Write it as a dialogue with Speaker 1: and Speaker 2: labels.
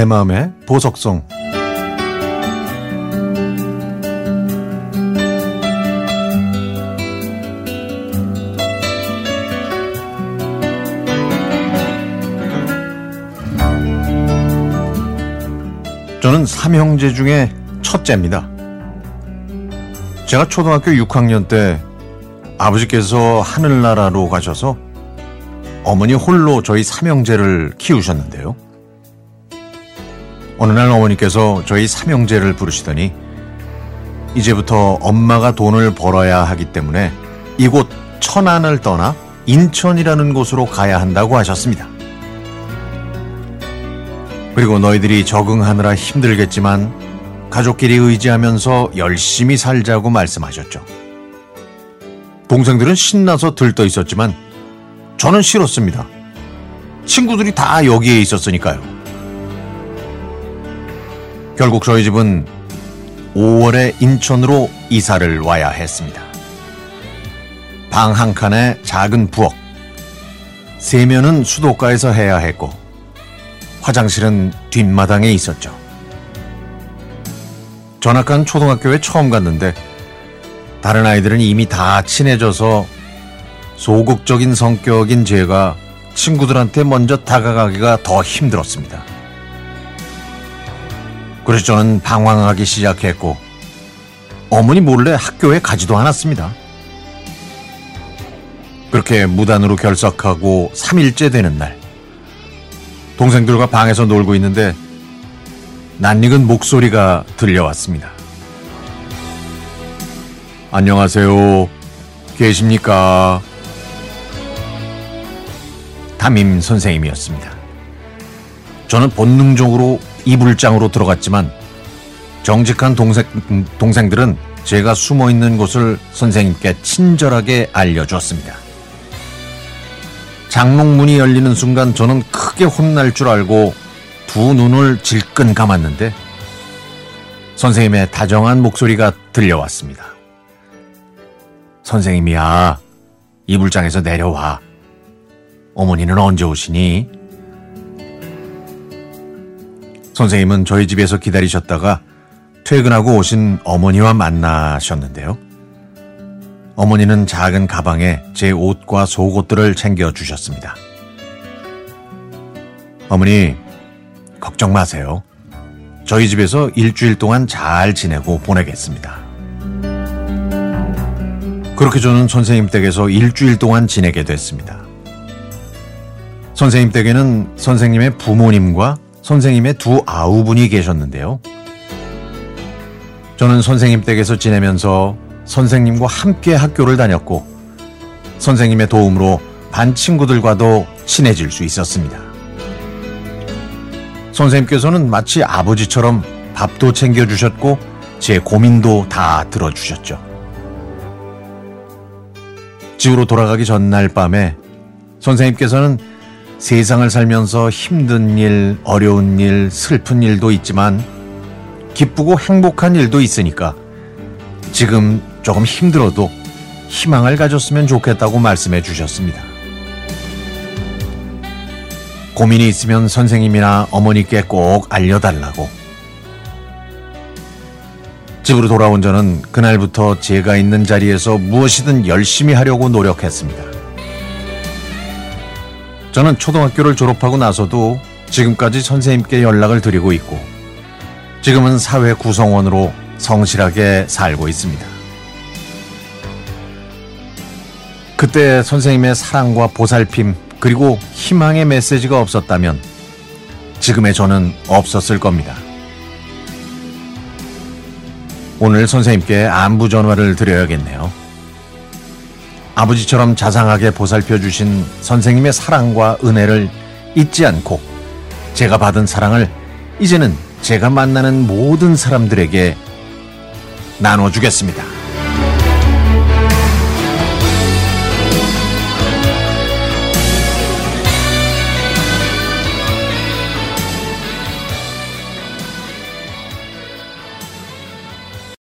Speaker 1: 내 마음의 보석성 저는 삼형제 중에 첫째입니다. 제가 초등학교 6학년 때 아버지께서 하늘나라로 가셔서 어머니 홀로 저희 삼형제를 키우셨는데요. 어느 날 어머니께서 저희 삼형제를 부르시더니 이제부터 엄마가 돈을 벌어야 하기 때문에 이곳 천안을 떠나 인천이라는 곳으로 가야 한다고 하셨습니다. 그리고 너희들이 적응하느라 힘들겠지만 가족끼리 의지하면서 열심히 살자고 말씀하셨죠. 동생들은 신나서 들떠 있었지만 저는 싫었습니다. 친구들이 다 여기에 있었으니까요. 결국 저희 집은 5월에 인천으로 이사를 와야 했습니다. 방 한 칸에 작은 부엌, 세면은 수도가에서 해야 했고, 화장실은 뒷마당에 있었죠. 전학한 초등학교에 처음 갔는데, 다른 아이들은 이미 다 친해져서 소극적인 성격인 제가 친구들한테 먼저 다가가기가 더 힘들었습니다. 그래서 저는 방황하기 시작했고, 어머니 몰래 학교에 가지도 않았습니다. 그렇게 무단으로 결석하고 3일째 되는 날, 동생들과 방에서 놀고 있는데, 낯익은 목소리가 들려왔습니다. 안녕하세요. 계십니까? 담임 선생님이었습니다. 저는 본능적으로 이불장으로 들어갔지만 정직한 동생, 동생들은 제가 숨어 있는 곳을 선생님께 친절하게 알려주었습니다. 장롱문이 열리는 순간 저는 크게 혼날 줄 알고 두 눈을 질끈 감았는데 선생님의 다정한 목소리가 들려왔습니다. 선생님이야, 이불장에서 내려와. 어머니는 언제 오시니? 선생님은 저희 집에서 기다리셨다가 퇴근하고 오신 어머니와 만나셨는데요. 어머니는 작은 가방에 제 옷과 속옷들을 챙겨주셨습니다. 어머니, 걱정 마세요. 저희 집에서 일주일 동안 잘 지내고 보내겠습니다. 그렇게 저는 선생님 댁에서 일주일 동안 지내게 됐습니다. 선생님 댁에는 선생님의 부모님과 선생님의 두 아우분이 계셨는데요. 저는 선생님 댁에서 지내면서 선생님과 함께 학교를 다녔고 선생님의 도움으로 반 친구들과도 친해질 수 있었습니다. 선생님께서는 마치 아버지처럼 밥도 챙겨주셨고 제 고민도 다 들어주셨죠. 집으로 돌아가기 전날 밤에 선생님께서는 세상을 살면서 힘든 일, 어려운 일, 슬픈 일도 있지만 기쁘고 행복한 일도 있으니까 지금 조금 힘들어도 희망을 가졌으면 좋겠다고 말씀해 주셨습니다. 고민이 있으면 선생님이나 어머니께 꼭 알려달라고. 집으로 돌아온 저는 그날부터 제가 있는 자리에서 무엇이든 열심히 하려고 노력했습니다. 저는 초등학교를 졸업하고 나서도 지금까지 선생님께 연락을 드리고 있고 지금은 사회 구성원으로 성실하게 살고 있습니다. 그때 선생님의 사랑과 보살핌 그리고 희망의 메시지가 없었다면 지금의 저는 없었을 겁니다. 오늘 선생님께 안부 전화를 드려야겠네요. 아버지처럼 자상하게 보살펴 주신 선생님의 사랑과 은혜를 잊지 않고 제가 받은 사랑을 이제는 제가 만나는 모든 사람들에게 나눠주겠습니다.